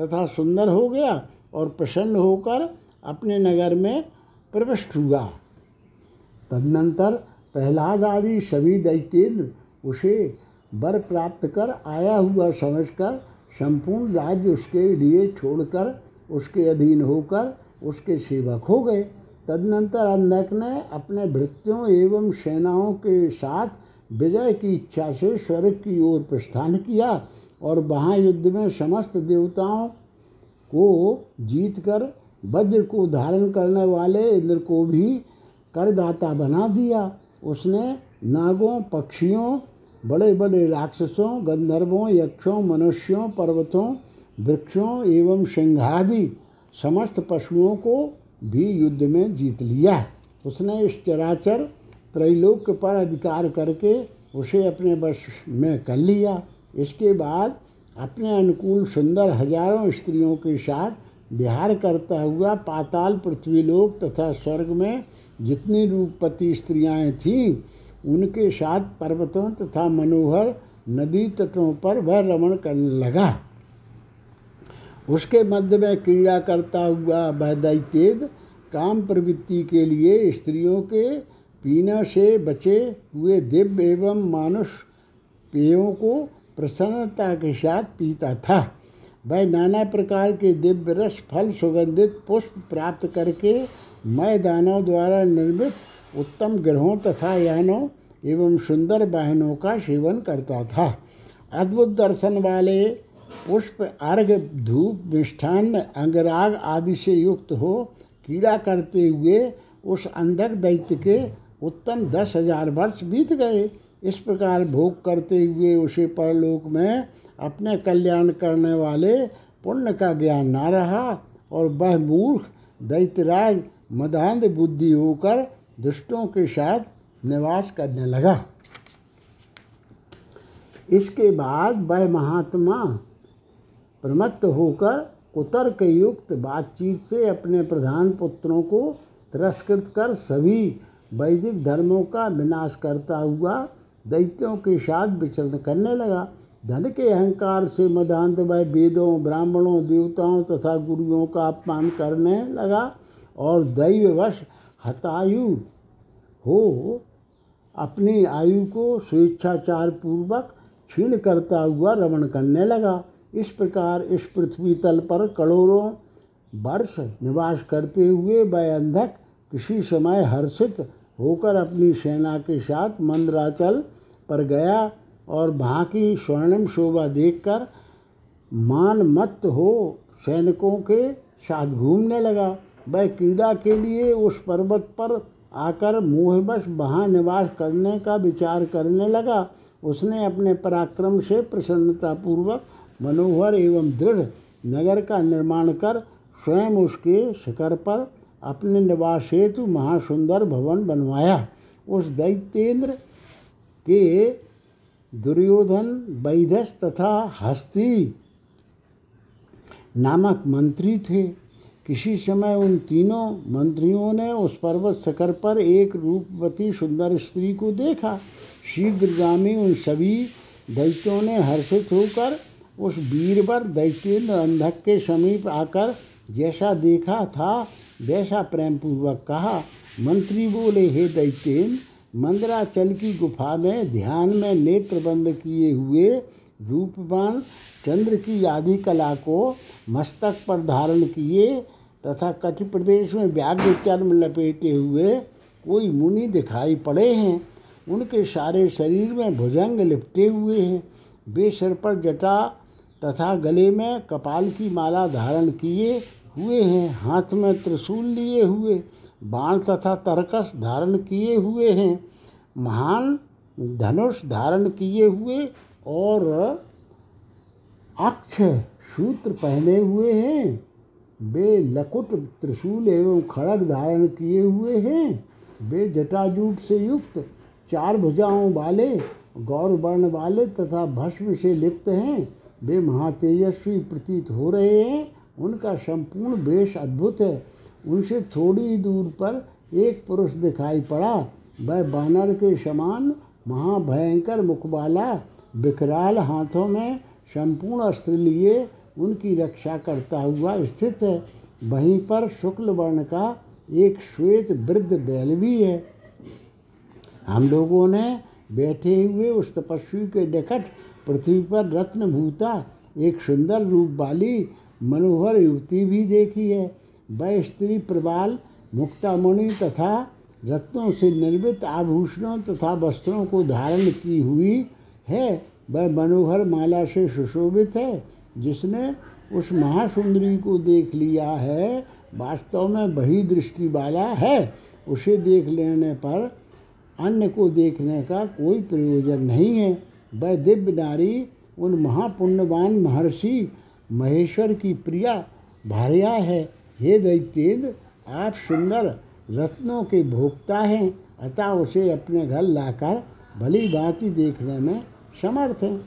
तथा सुंदर हो गया और प्रसन्न होकर अपने नगर में प्रविष्ट हुआ। तदनंतर प्रहलाद आदि सभी दैत्येंद्र उसे वर प्राप्त कर आया हुआ समझकर संपूर्ण राज्य उसके लिए छोड़कर उसके अधीन होकर उसके सेवक हो गए। तदनंतर अंधक ने अपने भृत्यों एवं सेनाओं के साथ विजय की इच्छा से स्वर्ग की ओर प्रस्थान किया और वहाँ युद्ध में समस्त देवताओं को जीतकर वज्र को धारण करने वाले इंद्र को भी करदाता बना दिया। उसने नागों, पक्षियों बड़े बड़े राक्षसों, गंधर्वों, यक्षों, मनुष्यों, पर्वतों, वृक्षों एवं सिंहादि समस्त पशुओं को भी युद्ध में जीत लिया। उसने इस चराचर त्रैलोक्य पर अधिकार करके उसे अपने वश में कर लिया। इसके बाद अपने अनुकूल सुंदर हज़ारों स्त्रियों के साथ विहार करता हुआ पाताल पृथ्वीलोक तथा स्वर्ग में जितनी रूपपति स्त्रियाँ थीं, उनके साथ पर्वतों तथा मनोहर नदी तटों पर वह रमण करने लगा। उसके मध्य में क्रीड़ा करता हुआ वह दैत्येद काम प्रवृत्ति के लिए स्त्रियों के पीना से बचे हुए दिव्य एवं मानुष पेयों को प्रसन्नता के साथ पीता था। वह नाना प्रकार के दिव्य रस, फल सुगंधित पुष्प प्राप्त करके मैं दानों द्वारा निर्मित उत्तम ग्रहों तथा यानों एवं सुंदर वाहनों का सेवन करता था। अद्भुत दर्शन वाले पुष्प, अर्घ, धूप, मिष्ठान अंगराग आदि से युक्त हो, कीड़ा करते हुए उस अंधक दैत्य के उत्तम दस हज़ार वर्ष बीत गए। इस प्रकार भोग करते हुए उसे परलोक में अपने कल्याण करने वाले पुण्य का ज्ञान ना रहा और वह मूर्ख, दैत्यराज मदांध बुद्धि होकर दुष्टों के साथ निवास करने लगा। इसके बाद वह महात्मा प्रमत्त होकर कुतर्क युक्त बातचीत से अपने प्रधान पुत्रों को तिरस्कृत कर सभी वैदिक धर्मों का विनाश करता हुआ दैत्यों के साथ विचरण करने लगा। धन के अहंकार से मदांत वह वेदों, ब्राह्मणों, देवताओं तथा गुरुओं का अपमान करने लगा और दैववश हतायु हो अपनी आयु को स्वेच्छाचार पूर्वक क्षीण करता हुआ रमण करने लगा। इस प्रकार इस पृथ्वी तल पर करोड़ों वर्ष निवास करते हुए वह अंधक किसी समय हर्षित होकर अपनी सेना के साथ मंदराचल पर गया। और वहाँ की स्वर्णिम शोभा देखकर मान मत हो सैनिकों के साथ घूमने लगा। वह क्रीड़ा के लिए उस पर्वत पर आकर मोहवश वहाँ निवास करने का विचार करने लगा। उसने अपने पराक्रम से प्रसन्नतापूर्वक, मनोहर एवं दृढ़ नगर का निर्माण कर स्वयं उसके शिखर पर अपने निवास हेतु महासुंदर भवन बनवाया। उस दैत्येंद्र के दुर्योधन वैधस तथा हस्ती नामक मंत्री थे। किसी समय उन तीनों मंत्रियों ने उस पर्वत शिखर पर एक रूपवती सुंदर स्त्री को देखा। शीघ्रगामी उन सभी दैत्यों ने हर्षित होकर उस वीरवर दैत्येंद्र अंधक के समीप आकर जैसा देखा था, वैसा प्रेम पूर्वक कहा, मंत्री बोले, हे दैत्येंद्र मंदराचल की गुफा में ध्यान में नेत्र बंद किए हुए रूपवान चंद्र की आदि कला को मस्तक पर धारण किए तथा कच्छ प्रदेश में व्याघ्र चर्म लपेटे हुए कोई मुनि दिखाई पड़े हैं। उनके सारे शरीर में भुजंग लिपटे हुए हैं। वे सिर पर जटा तथा गले में कपाल की माला धारण किए हुए हैं। हाथ में त्रिशूल लिए हुए बाण तथा तरकस धारण किए हुए हैं। महान धनुष धारण किए हुए और अक्ष सूत्र पहने हुए हैं। वे लकुट, त्रिशूल एवं खड़ग धारण किए हुए हैं। वे जटाजूट से युक्त चार भुजाओं वाले गौर वर्ण वाले तथा भस्म से लिप्त हैं। वे महातेजस्वी प्रतीत हो रहे हैं। उनका संपूर्ण वेश अद्भुत है। उनसे थोड़ी दूर पर एक पुरुष दिखाई पड़ा। वह बानर के समान महाभयंकर मुख वाला विकराल हाथों में संपूर्ण अस्त्र लिए उनकी रक्षा करता हुआ स्थित है। वहीं पर शुक्ल वर्ण का एक श्वेत वृद्ध बैल भी है। हम लोगों ने बैठे हुए उस तपस्वी के निकट पृथ्वी पर रत्नभूता, एक सुंदर रूप वाली मनोहर युवती भी देखी है। वह स्त्री प्रबाल मुक्तामणि तथा रत्नों से निर्मित आभूषणों तथा वस्त्रों को धारण की हुई है। वह मनोहर माला से सुशोभित है, जिसने उस महासुंदरी को देख लिया है। वास्तव में वही दृष्टि वाला है। उसे देख लेने पर अन्य को देखने का कोई प्रयोजन नहीं है। वह दिव्य नारी, उन महापुण्यवान महर्षि महेश्वर की प्रिया, भार्या है। हे दैत्येंद्र आप सुंदर रत्नों के भोक्ता हैं, अतः उसे अपने घर लाकर भली भांति देखने में समर्थ हैं।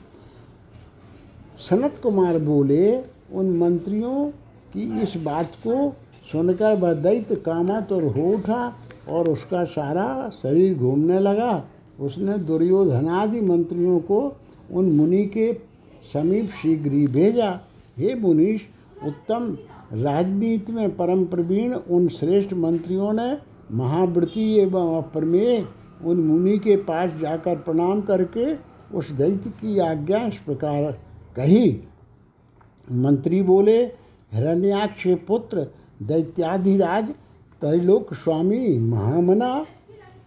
सनत कुमार बोले, उन मंत्रियों की इस बात को सुनकर वह दैत्य कामत और हो उठा और उसका सारा शरीर घूमने लगा। उसने दुर्योधनादि मंत्रियों को उन मुनि के समीप शीघ्र ही भेजा। हे मुनीष उत्तम राजनीति में परम प्रवीण उन श्रेष्ठ मंत्रियों ने महावृति एवं अप्रमेय उन मुनि के पास जाकर प्रणाम करके उस दैत्य की आज्ञा इस प्रकार कही। मंत्री बोले हिरण्याक्ष पुत्र, दैत्याधिराज, त्रैलोक स्वामी महामना,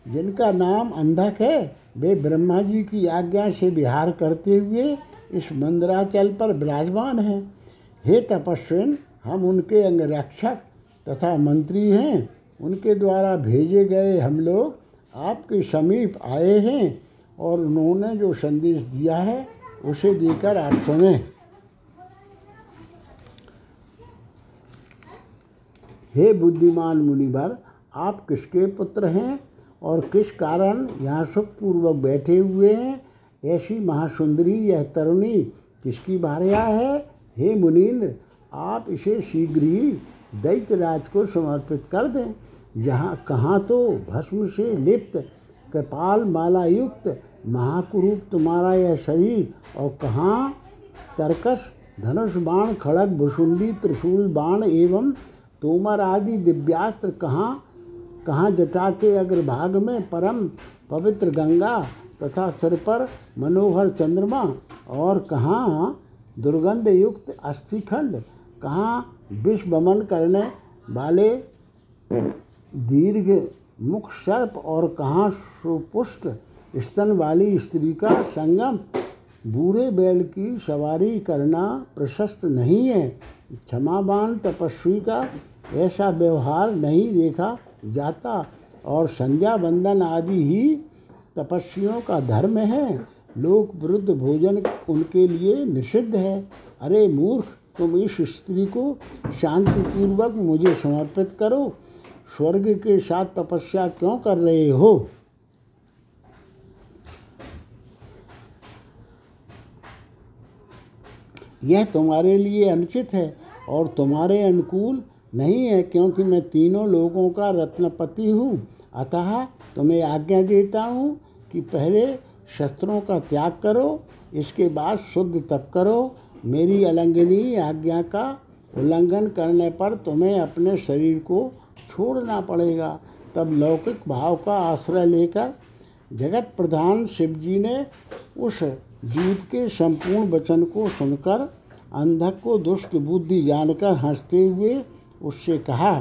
जिनका नाम अंधक है, वे ब्रह्मा जी की आज्ञा से विहार करते हुए इस मंदराचल पर विराजमान हैं। हे तपस्विन हम उनके अंगरक्षक तथा मंत्री हैं। उनके द्वारा भेजे गए हम लोग आपके समीप आए हैं और उन्होंने जो संदेश दिया है, उसे देकर आप सुने। हे बुद्धिमान मुनिवर, आप किसके पुत्र हैं और किस कारण यहाँ सुखपूर्वक बैठे हुए हैं? ऐसी महासुंदरी यह तरुणी किसकी भार्या है? हे मुनीन्द्र आप इसे शीघ्र ही दैत्यराज को समर्पित कर दें। जहाँ, कहाँ तो भस्म से लिप्त, कृपाल माला युक्त महाकुरूप तुम्हारा यह शरीर, और कहाँ तर्कश धनुष बाण, खड़ग भुषुंडी त्रिशूल बाण एवं तोमर आदि दिव्यास्त्र कहाँ कहाँ जटा के अग्रभाग में परम पवित्र गंगा तथा सिर पर मनोहर चंद्रमा, और कहाँ दुर्गंध युक्त अस्थिखंड कहाँ विष बमन करने वाले दीर्घ मुख सर्प और कहाँ सुपुष्ट स्तन वाली स्त्री का संगम? बूढ़े बैल की सवारी करना प्रशस्त नहीं है। क्षमावान तपस्वी का ऐसा व्यवहार नहीं देखा जाता और संध्या बंदन आदि ही तपस्वियों का धर्म है। लोक विरुद्ध भोजन उनके लिए निषिद्ध है। अरे मूर्ख तुम इस स्त्री को शांतिपूर्वक मुझे समर्पित करो। स्वर्ग के साथ तपस्या क्यों कर रहे हो? यह तुम्हारे लिए अनुचित है और तुम्हारे अनुकूल नहीं है क्योंकि मैं तीनों लोगों का रत्नपति हूँ। अतः तुम्हें आज्ञा देता हूँ कि पहले शस्त्रों का त्याग करो, इसके बाद शुद्ध तप करो मेरी अलंघनीय आज्ञा का उल्लंघन करने पर तुम्हें अपने शरीर को छोड़ना पड़ेगा। तब लौकिक भाव का आश्रय लेकर जगत प्रधान शिव जी ने उस दूत के संपूर्ण वचन को सुनकर अंधक को दुष्ट बुद्धि जानकर हँसते हुए उससे कहा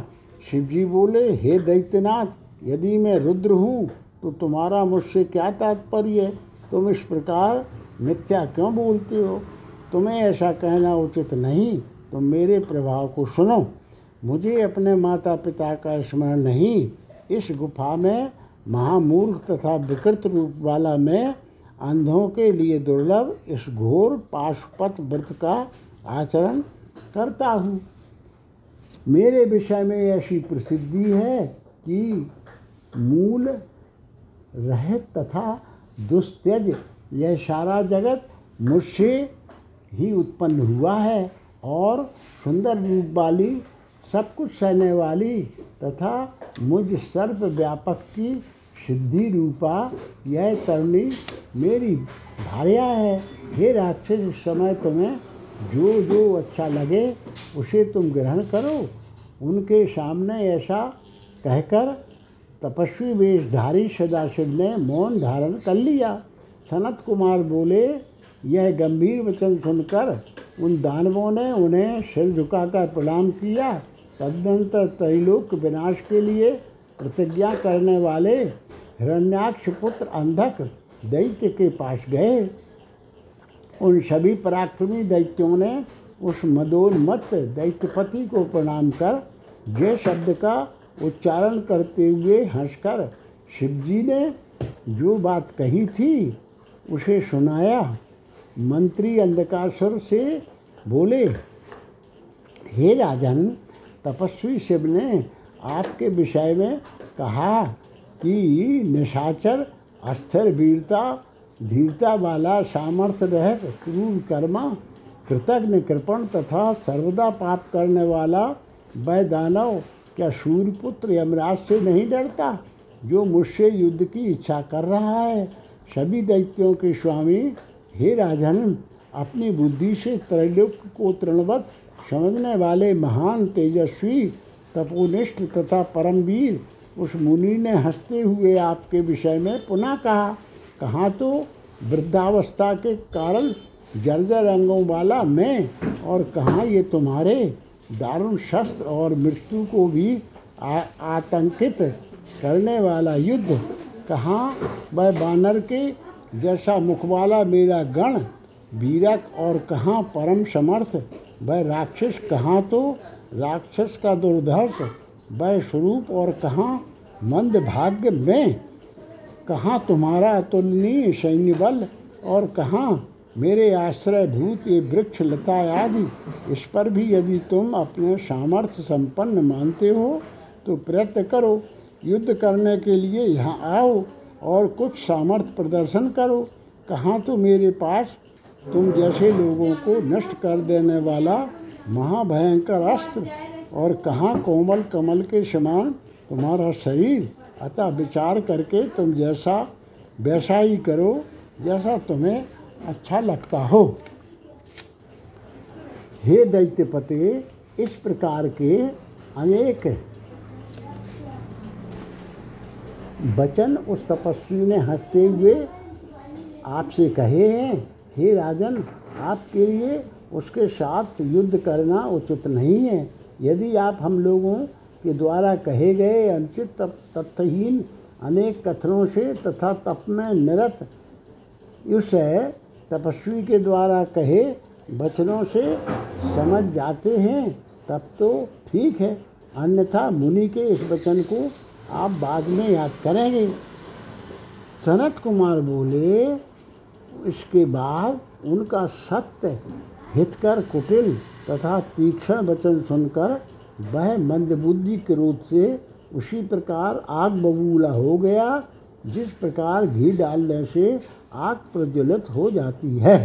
शिव जी बोले, हे दैत्यनाथ, यदि मैं रुद्र हूँ तो तुम्हारा मुझसे क्या तात्पर्य तुम इस प्रकार मिथ्या क्यों बोलते हो? तुम्हें ऐसा कहना उचित नहीं तुम मेरे प्रभाव को सुनो। मुझे अपने माता पिता का स्मरण नहीं। इस गुफा में महामूर्ख तथा विकृत रूप वाला मैं अंधों के लिए दुर्लभ इस घोर पाशुपत व्रत का आचरण करता हूँ। मेरे विषय में ऐसी प्रसिद्धि है कि मूल रहित तथा दुस्त्यज, यह सारा जगत मुझसे ही उत्पन्न हुआ है और सुंदर रूप वाली, सब कुछ सहने वाली तथा मुझ सर्व व्यापक की सिद्धि रूपा यह तरुणी मेरी भार्या है। हे राक्षस, उस समय तुम्हें जो जो अच्छा लगे, उसे तुम ग्रहण करो। उनके सामने ऐसा कहकर तपस्वी वेशधारी सदाशिव ने मौन धारण कर लिया। सनत कुमार बोले यह गंभीर वचन सुनकर उन दानवों ने उन्हें सिर झुकाकर प्रणाम किया। तदनंतर त्रैलोक विनाश के लिए प्रतिज्ञा करने वाले हिरण्याक्ष पुत्र अंधक दैत्य के पास गए। उन सभी पराक्रमी दैत्यों ने उस मदोन्मत दैत्यपति को प्रणाम कर जय शब्द का उच्चारण करते हुए हंसकर शिवजी ने जो बात कही थी उसे सुनाया। मंत्री अंधकासुर से बोले, हे राजन, तपस्वी शिव ने आपके विषय में कहा कि निशाचर, अस्थिर वीरता, धीरता वाला सामर्थ्य रह क्रूर कर्मा, कृतज्ञ कृपण तथा सर्वदा पाप करने वाला वह दानव क्या सूर्यपुत्र यमराज से नहीं डरता, जो मुझसे युद्ध की इच्छा कर रहा है? सभी दैत्यों के स्वामी हे राजन अपनी बुद्धि से त्रैलोक को तृणवत समझने वाले महान तेजस्वी तपोनिष्ठ तथा परमवीर उस मुनि ने हँसते हुए आपके विषय में पुनः कहा कहाँ तो? वृद्धावस्था के कारण जर्जर अंगों वाला मैं और कहाँ ये तुम्हारे? दारुण शस्त्र और मृत्यु को भी आ, आतंकित करने वाला युद्ध कहाँ? वह बानर के जैसा मुखवाला मेरा गण, वीरक और कहाँ परम समर्थ वह राक्षस कहाँ तो? राक्षस का दुर्धर्ष वह स्वरूप और कहाँ? मंद भाग्य में। कहाँ तुम्हारा तुलनीय सैन्य बल और कहाँ? मेरे आश्रय भूत ये वृक्ष लता आदि। इस पर भी यदि तुम अपने सामर्थ्य संपन्न मानते हो तो प्रयत्न करो। युद्ध करने के लिए यहाँ आओ। और कुछ सामर्थ्य प्रदर्शन करो। कहाँ तो मेरे पास तुम जैसे लोगों को नष्ट कर देने वाला महाभयंकर अस्त्र और कहाँ कोमल कमल के समान तुम्हारा शरीर। अतः विचार करके तुम जैसा वैसा ही करो, जैसा तुम्हें अच्छा लगता हो। हे दैत्यपते, इस प्रकार के अनेक वचन उस तपस्वी ने हँसते हुए आपसे कहे हैं, हे राजन, आपके लिए उसके साथ युद्ध करना उचित नहीं है। यदि आप हम लोगों के द्वारा कहे गए अनुचित तथ्यहीन अनेक कथनों से तथा तप में निरत उस तपस्वी के द्वारा कहे वचनों से समझ जाते हैं, तब तो ठीक है। अन्यथा मुनि के इस वचन को आप बाद में याद करेंगे। सनत कुमार बोले, इसके बाद उनका सत्य हितकर, कुटिल तथा तीक्ष्ण वचन सुनकर वह मंदबुद्धि के क्रोध से उसी प्रकार आग बबूला हो गया, जिस प्रकार घी डालने से आग प्रज्वलित हो जाती है।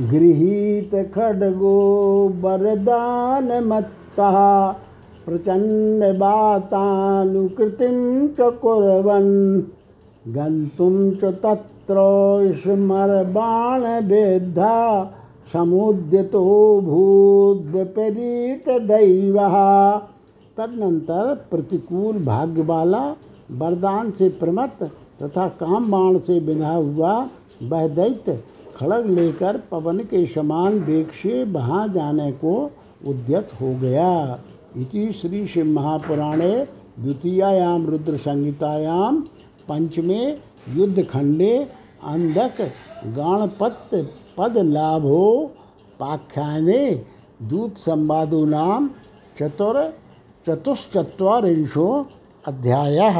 गृहीत खडगो, वरदान मत्ता प्रचंड बातानुकृतिम च कुर्वन्, गन्तुं च तत्र स्मरबाण वेद्धा समुद्यतो भूत विपरीत दैव तदनंतर प्रतिकूल भाग्य वाला वरदान से प्रमत्त तथा काम बाण से बिना हुआ वह दैत्य खड़ग लेकर पवन के समान वेग से वहाँ जाने को उद्यत हो गया। इति श्री शिव महापुराणे द्वितीयायाम रुद्र संहितायाम पंचमे युद्ध खंडे अंधक गणपत पद लाभो पाख्याने दूत संवादो नाम चतुर चतुश्चत्वारिंशो अध्यायः।